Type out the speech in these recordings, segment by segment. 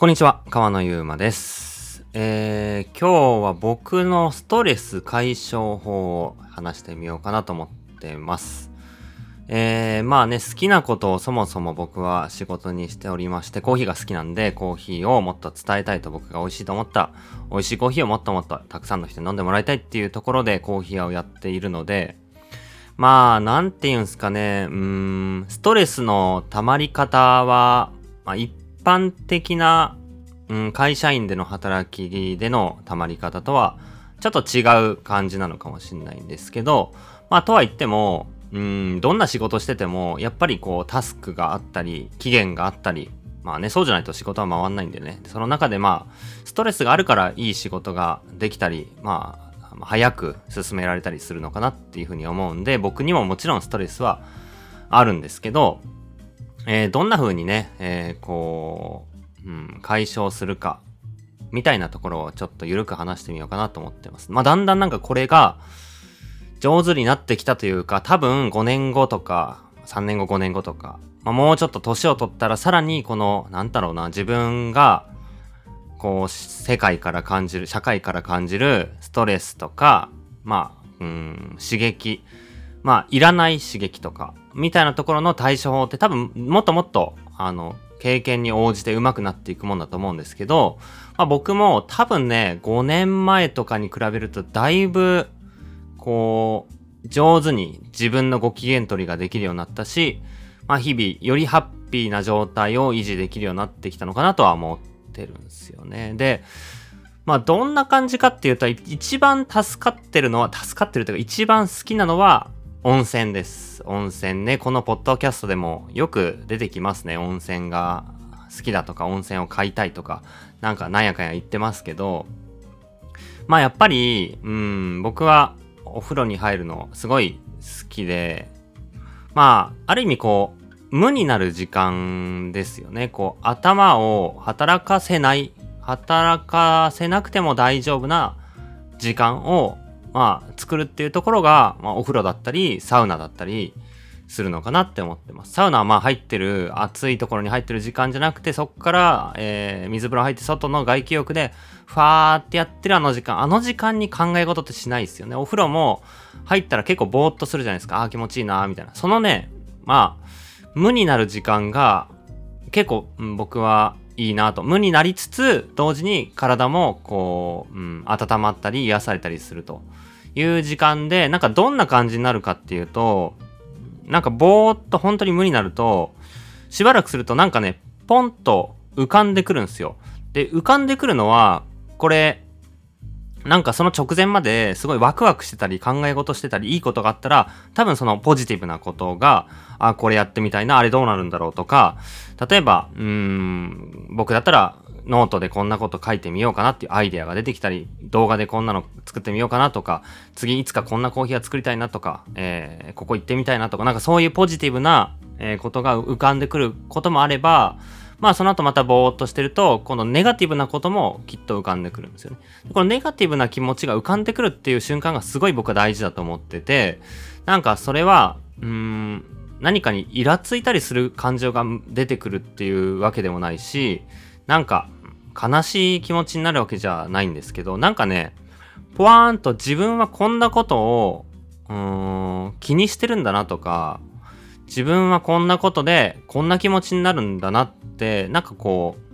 こんにちは、川野ゆうまです。えー、今日は僕のストレス解消法を話してみようかなと思ってます。えー、まあね、好きなことをそもそも僕は仕事にしておりまして、コーヒーが好きなんで、コーヒーをもっと伝えたいと僕が美味しいと思った、美味しいコーヒーをもっともっとたくさんの人に飲んでもらいたいっていうところでコーヒー屋をやっているので、まあ、なんて言うんすかね、うーん、ストレスの溜まり方は、まあ、一般的な、うん、会社員での働きでの溜まり方とは、ちょっと違う感じなのかもしれないんですけど、まあ、とは言っても、うん、どんな仕事してても、やっぱりこう、タスクがあったり、期限があったり、まあね、そうじゃないと仕事は回んないんでね。その中でまあ、ストレスがあるからいい仕事ができたり、まあ、早く進められたりするのかなっていうふうに思うんで、僕にももちろんストレスはあるんですけど、えーどんな風にね、えーこう、うん、解消するか、みたいなところをちょっと緩く話してみようかなと思ってます。まあ、だんだんなんかこれが上手になってきたというか、多分5年後とか、3年後5年後とか、まあ、もうちょっと年を取ったらさらにこの、なんだろうな、自分が、こう、世界から感じる、社会から感じるストレスとか、まあ、うん、刺激、まあ、いらない刺激とか、みたいなところの対処法って多分、もっともっと、あの、経験に応じて上手くなっていくもんだと思うんですけど、まあ僕も多分ね、5年前とかに比べるとだいぶ、こう、上手に自分のご機嫌取りができるようになったし、まあ日々、よりハッピーな状態を維持できるようになってきたのかなとは思ってるんですよね。で、まあどんな感じかっていうと、一番助かってるのは、助かってるというか一番好きなのは温泉です。温泉ね、このポッドキャストでもよく出てきますね。温泉が好きだとか、温泉を買いたいとか、なんかなんやかんや言ってますけど、まあやっぱり、うん、僕はお風呂に入るのすごい好きで、まあ、ある意味こう、無になる時間ですよね。こう、頭を働かせない、働かせなくても大丈夫な時間を、まあ、作るっていうところが、まあ、お風呂だったり、サウナだったりするのかなって思ってます。サウナはまあ入ってる、暑いところに入ってる時間じゃなくて、そこから、えー水風呂入って外の外気浴で、ファーってやってるあの時間、あの時間に考え事ってしないですよね。お風呂も入ったら結構ぼーっとするじゃないですか。あー気持ちいいなーみたいな。そのね、まあ、無になる時間が結構、僕はいいなと。無になりつつ、同時に体もこう、うん、温まったり癒されたりするという時間で、なんかどんな感じになるかっていうと、なんかぼーっと本当に無になると、しばらくするとなんかね、ポンと浮かんでくるんですよ。で、浮かんでくるのは、これ、なんかその直前まですごいワクワクしてたり考え事してたりいいことがあったら多分そのポジティブなことがあこれやってみたいなあれどうなるんだろうとか例えばうん僕だったらノートでこんなこと書いてみようかなっていうアイデアが出てきたり動画でこんなの作ってみようかなとか次いつかこんなコーヒーを作りたいなとか、えーここ行ってみたいなとかなんかそういうポジティブな、ことが浮かんでくることもあればまあその後またぼーっとしてると、今度ネガティブなこともきっと浮かんでくるんですよね。このネガティブな気持ちが浮かんでくるっていう瞬間がすごい僕は大事だと思ってて、なんかそれは、うーん、何かにイラついたりする感情が出てくるっていうわけでもないし、なんか悲しい気持ちになるわけじゃないんですけど、なんかね、ポワーンと自分はこんなことを、うーん、気にしてるんだなとか、自分はこんなことでこんな気持ちになるんだなってなんかこう、うん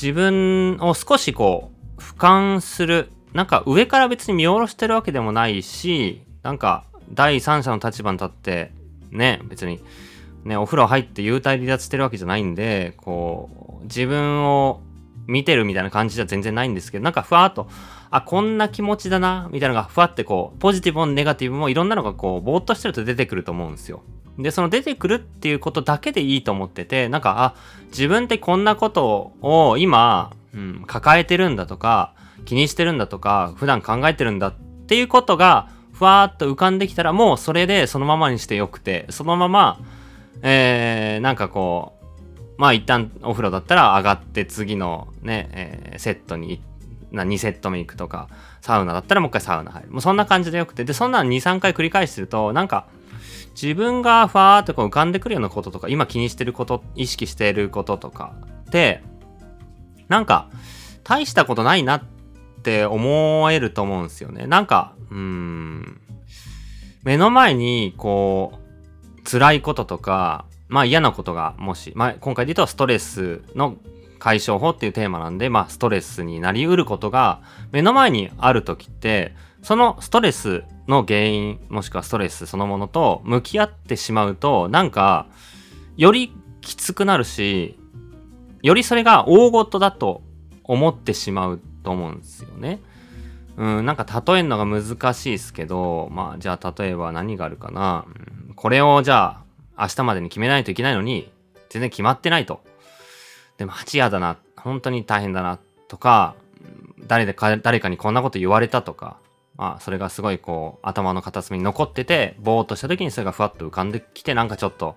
自分を少しこう俯瞰するなんか上から別に見下ろしてるわけでもないしなんか第三者の立場に立ってね別にねお風呂入って幽体離脱してるわけじゃないんでこう自分を見てるみたいな感じじゃ全然ないんですけどなんかふわっとあ、こんな気持ちだな、みたいなのがふわってこう、ポジティブもネガティブもいろんなのがこう、ぼーっとしてると出てくると思うんですよ。で、その出てくるっていうことだけでいいと思ってて、なんか、あ、自分ってこんなことを今、うん、抱えてるんだとか、気にしてるんだとか、普段考えてるんだっていうことが、ふわーっと浮かんできたら、もうそれでそのままにしてよくて、そのまま、えー、なんかこう、まあ一旦お風呂だったら上がって次のね、えーセットに行っな2セット目行くとか、サウナだったらもう一回サウナ入る。もうそんな感じでよくて。で、そんなの2、3回繰り返してると、なんか、自分がファーっとこう浮かんでくるようなこととか、今気にしてること、意識していることとか、って、なんか、大したことないなって思えると思うんですよね。なんか、うん、目の前に、こう、辛いこととか、まあ嫌なことがもし、まあ今回で言うとストレスの解消法っていうテーマなんで、まあストレスになりうることが目の前にある時って、そのストレスの原因、もしくはストレスそのものと向き合ってしまうと、なんか、よりきつくなるし、よりそれが大事だと思ってしまうと思うんですよね。うん、なんか例えるのが難しいですけど、まあじゃあ例えば何があるかな。これをじゃあ明日までに決めないといけないのに、全然決まってないと。でも8嫌だな。本当に大変だな。とか、誰でか、誰かにこんなこと言われたとか、まあそれがすごいこう頭の片隅に残ってて、ぼーっとした時にそれがふわっと浮かんできて、なんかちょっと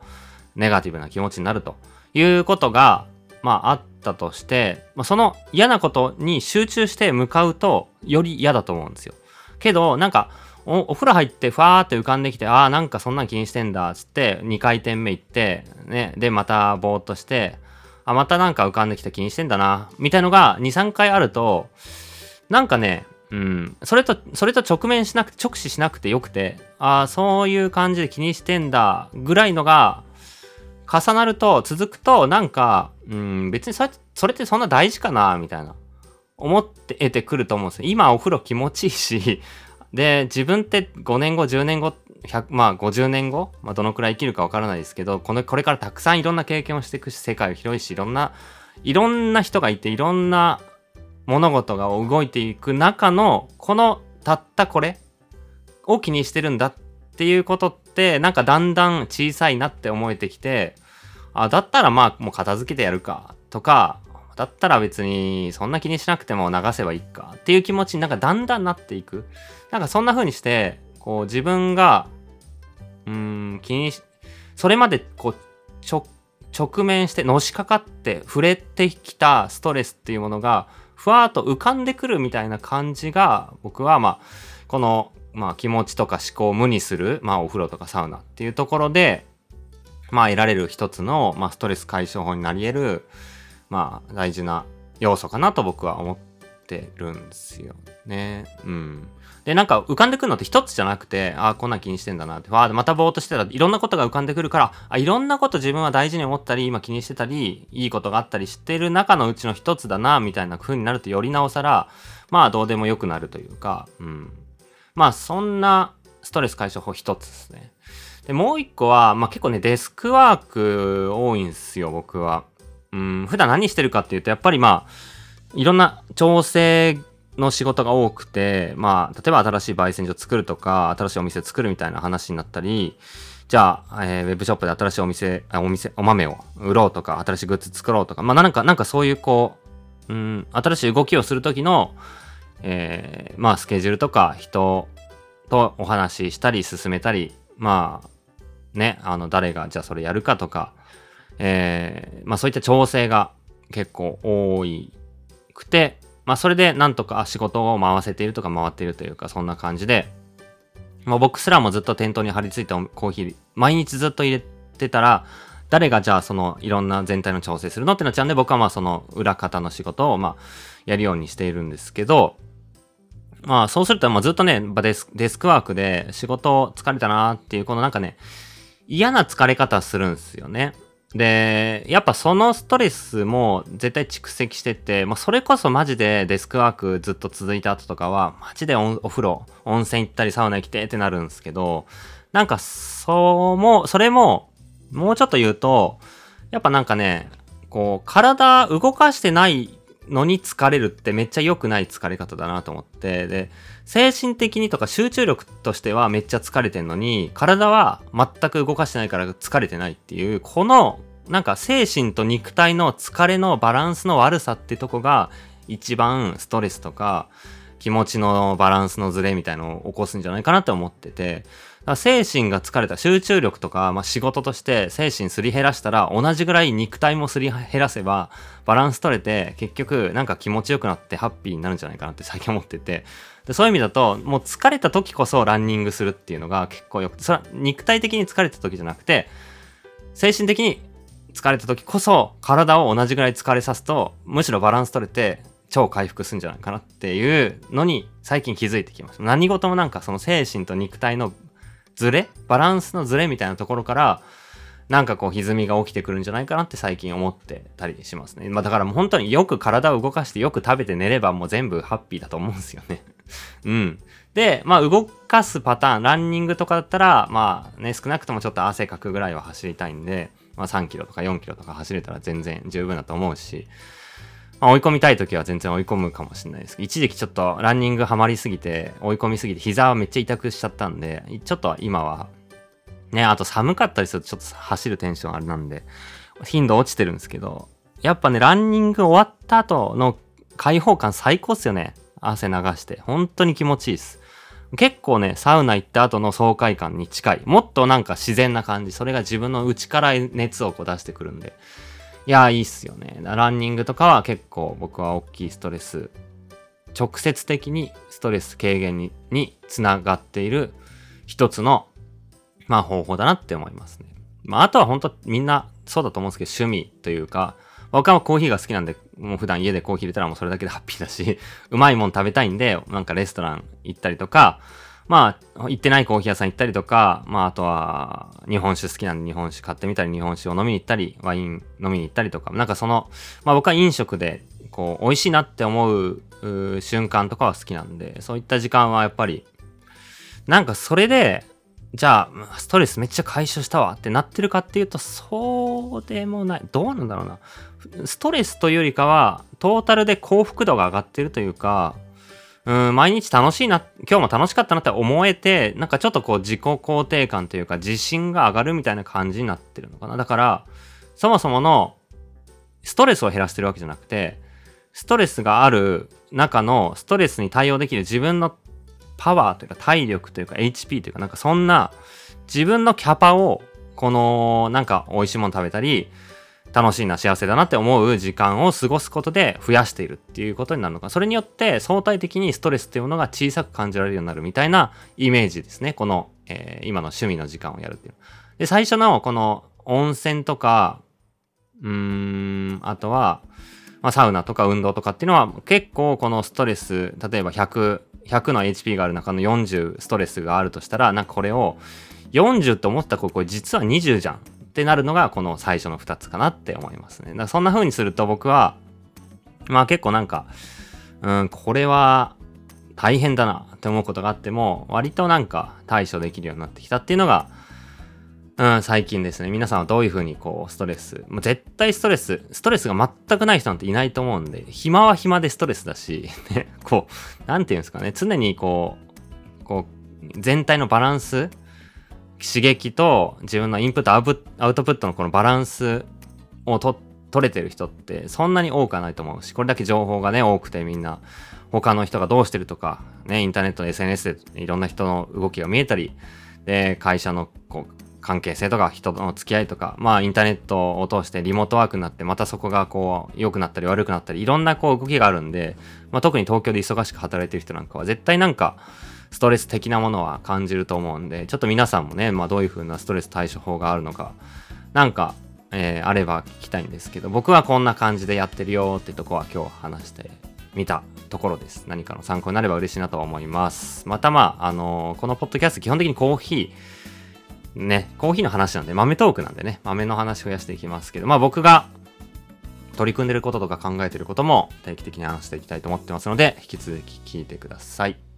ネガティブな気持ちになるということが、まああったとして、まあ、その嫌なことに集中して向かうと、より嫌だと思うんですよ。けど、なんか、おお風呂入ってふわーって浮かんできて、ああ、なんかそんな気にしてんだ、つって、2回転目行って、ね、で、またぼーっとして、あ、またなんか浮かんできた気にしてんだな、みたいのが2、3回あると、なんかね、うん、それと、それと直面しなくて、直視しなくてよくて、ああ、そういう感じで気にしてんだ、ぐらいのが、重なると、続くと、なんか、うん、別にそれそれってそんな大事かな、みたいな、思って得てくると思うんですよ。今お風呂気持ちいいし、で、自分って5年後、10年後、100まあ50年後、まあ、どのくらい生きるかわからないですけど、この、これからたくさんいろんな経験をしていくし、世界は広いし、いろんな、いろんな人がいて、いろんな物事が動いていく中の、このたったこれを気にしてるんだっていうことって、なんかだんだん小さいなって思えてきて、あ、だったらまあもう片付けてやるかとか、だったら別にそんな気にしなくても流せばいいかっていう気持ちになんかだんだんなっていく。なんかそんな風にして、こう自分が、うーん、気にし、それまでこう、直、直面してのしかかって触れてきたストレスっていうものがふわっと浮かんでくるみたいな感じが僕はまあこのまあ気持ちとか思考を無にするまあお風呂とかサウナっていうところでまあ得られる一つの、まあ、ストレス解消法になり得る、まあ大事な要素かなと僕は思ってるんですよね。うん。で、なんか浮かんでくるのって一つじゃなくて、ああ、こんな気にしてんだなって、わあ、またぼーっとしてたらいろんなことが浮かんでくるから、あいろんなこと自分は大事に思ったり、今気にしてたり、いいことがあったりしてる中のうちの一つだな、みたいな風になるとよりなおさら、まあどうでもよくなるというか、うん。まあそんなストレス解消法一つですね。で、もう一個は、まあ結構ね、デスクワーク多いんですよ、僕は。うん、普段何してるかっていうと、やっぱりまあ、いろんな調整の仕事が多くて、まあ、例えば新しい焙煎所作るとか、新しいお店作るみたいな話になったり、じゃあ、えー、ウェブショップで新しいお店、お店、お豆を売ろうとか、新しいグッズ作ろうとか、まあなんか、なんかそういうこう、うん、新しい動きをするときの、えー、まあスケジュールとか人とお話ししたり進めたり、まあ、ね、あの、誰がじゃあそれやるかとか、えー、まあそういった調整が結構多くて、まあそれでなんとか仕事を回せているとか回っているというか、そんな感じで、まあ僕すらもずっと店頭に張り付いたコーヒー、毎日ずっと入れてたら、誰がじゃあそのいろんな全体の調整するのってなっちゃうんで、僕はまあその裏方の仕事をまあやるようにしているんですけど、まあそうするとまあずっとね、デスデスクワークで仕事疲れたなっていう、このなんかね、嫌な疲れ方するんですよね。で、やっぱそのストレスも絶対蓄積してて、まあ、それこそマジでデスクワークずっと続いた後とかは、マジでお風呂、温泉行ったりサウナ行きてってなるんですけど、なんかそうも、それも、もうちょっと言うと、やっぱなんかね、こう、体動かしてないのに疲れるってめっちゃ良くない疲れ方だなと思って、で、精神的にとか集中力としてはめっちゃ疲れてんのに、体は全く動かしてないから疲れてないっていう、この、なんか精神と肉体の疲れのバランスの悪さってとこが、一番ストレスとか、気持ちのバランスのズレみたいのを起こすんじゃないかなって思ってて、精神が疲れた集中力とか、まあ、仕事として精神すり減らしたら同じぐらい肉体もすり減らせばバランス取れて結局なんか気持ちよくなってハッピーになるんじゃないかなって最近思ってて。でそういう意味だともう疲れた時こそランニングするっていうのが結構よくそれ肉体的に疲れた時じゃなくて精神的に疲れた時こそ体を同じぐらい疲れさすとむしろバランス取れて超回復するんじゃないかなっていうのに最近気づいてきました。何事もなんかその精神と肉体のズレ？バランスのズレみたいなところからなんかこう歪みが起きてくるんじゃないかなって最近思ってたりしますね。まあだからもう本当によく体を動かしてよく食べて寝ればもう全部ハッピーだと思うんですよね。うん。で、まあ動かすパターン、ランニングとかだったら、まあね、少なくともちょっと汗かくぐらいは走りたいんで、まあ3キロとか4キロとか走れたら全然十分だと思うし、まあ、追い込みたい時は全然追い込むかもしれないですけど、一時期ちょっとランニングハマりすぎて、追い込みすぎて膝はめっちゃ痛くしちゃったんで、ちょっと今はね、あと寒かったりするとちょっと走るテンションあれなんで、頻度落ちてるんですけど、やっぱね、ランニング終わった後の開放感最高っすよね。汗流して。本当に気持ちいいっす。結構ね、サウナ行った後の爽快感に近い。もっとなんか自然な感じ。それが自分の内から熱をこう出してくるんで。いやいいっすよね。ランニングとかは結構僕は大きいストレス、直接的にストレス軽減ににつながっている一つのまあ方法だなって思いますね。まああとは本当みんなそうだと思うんですけど趣味というか、僕はコーヒーが好きなんで、もう普段家でコーヒー入れたらもうそれだけでハッピーだし、うまいもん食べたいんで、なんかレストラン行ったりとか、まあ、行ってないコーヒー屋さん行ったりとか、まあ、あとは、日本酒好きなんで日本酒買ってみたり、日本酒を飲みに行ったり、ワイン飲みに行ったりとか、なんかその、まあ僕は飲食で、こう、美味しいなって思う瞬間とかは好きなんで、そういった時間はやっぱり、なんかそれで、じゃあ、ストレスめっちゃ解消したわってなってるかっていうと、そうでもない。どうなんだろうな。ストレスというよりかは、トータルで幸福度が上がってるというか、うん、毎日楽しいな、今日も楽しかったなって思えて、なんかちょっとこう自己肯定感というか自信が上がるみたいな感じになってるのかな。だから、そもそものストレスを減らしてるわけじゃなくて、ストレスがある中のストレスに対応できる自分のパワーというか体力というか HP というかなんかそんな自分のキャパをこのなんか美味しいもの食べたり楽しいな幸せだなって思う時間を過ごすことで増やしているっていうことになるのかそれによって相対的にストレスっていうものが小さく感じられるようになるみたいなイメージですねこの、えー、今の趣味の時間をやるっていうで最初のこの温泉とかうーんあとは、まあ、サウナとか運動とかっていうのは結構このストレス例えば100 100の HP がある中の40ストレスがあるとしたら、なんかこれを40って思ったここ実は20じゃんってなるのがこの最初の2つかなって思いますね。だからそんな風にすると僕は、まあ結構なんか、うん、これは大変だなって思うことがあっても、割となんか対処できるようになってきたっていうのが、うん、最近ですね。皆さんはどういうふうにこう、ストレス、もう絶対ストレス、ストレスが全くない人なんていないと思うんで、暇は暇でストレスだし、ね、こう、なんていうんですかね、常にこう、こう、全体のバランス、刺激と自分のインプット、アウトプットのこのバランスをと取れてる人ってそんなに多くはないと思うし、これだけ情報がね、多くてみんな、他の人がどうしてるとか、ね、インターネット、SNS でいろんな人の動きが見えたり、で、会社のこう関係性とか人の付き合いとか、まあインターネットを通してリモートワークになってまたそこがこう良くなったり悪くなったりいろんなこう動きがあるんで、まあ特に東京で忙しく働いてる人なんかは絶対なんかストレス的なものは感じると思うんで、ちょっと皆さんもね、まあどういう風なストレス対処法があるのか、なんか、えー、あれば聞きたいんですけど、僕はこんな感じでやってるよってとこは今日話してみたところです。何かの参考になれば嬉しいなと思います。またまあ、あのー、このポッドキャスト基本的にコーヒー、ね、コーヒーの話なんで、豆トークなんでね、豆の話増やしていきますけど、まあ僕が取り組んでることとか考えてることも定期的に話していきたいと思ってますので、引き続き聞いてください。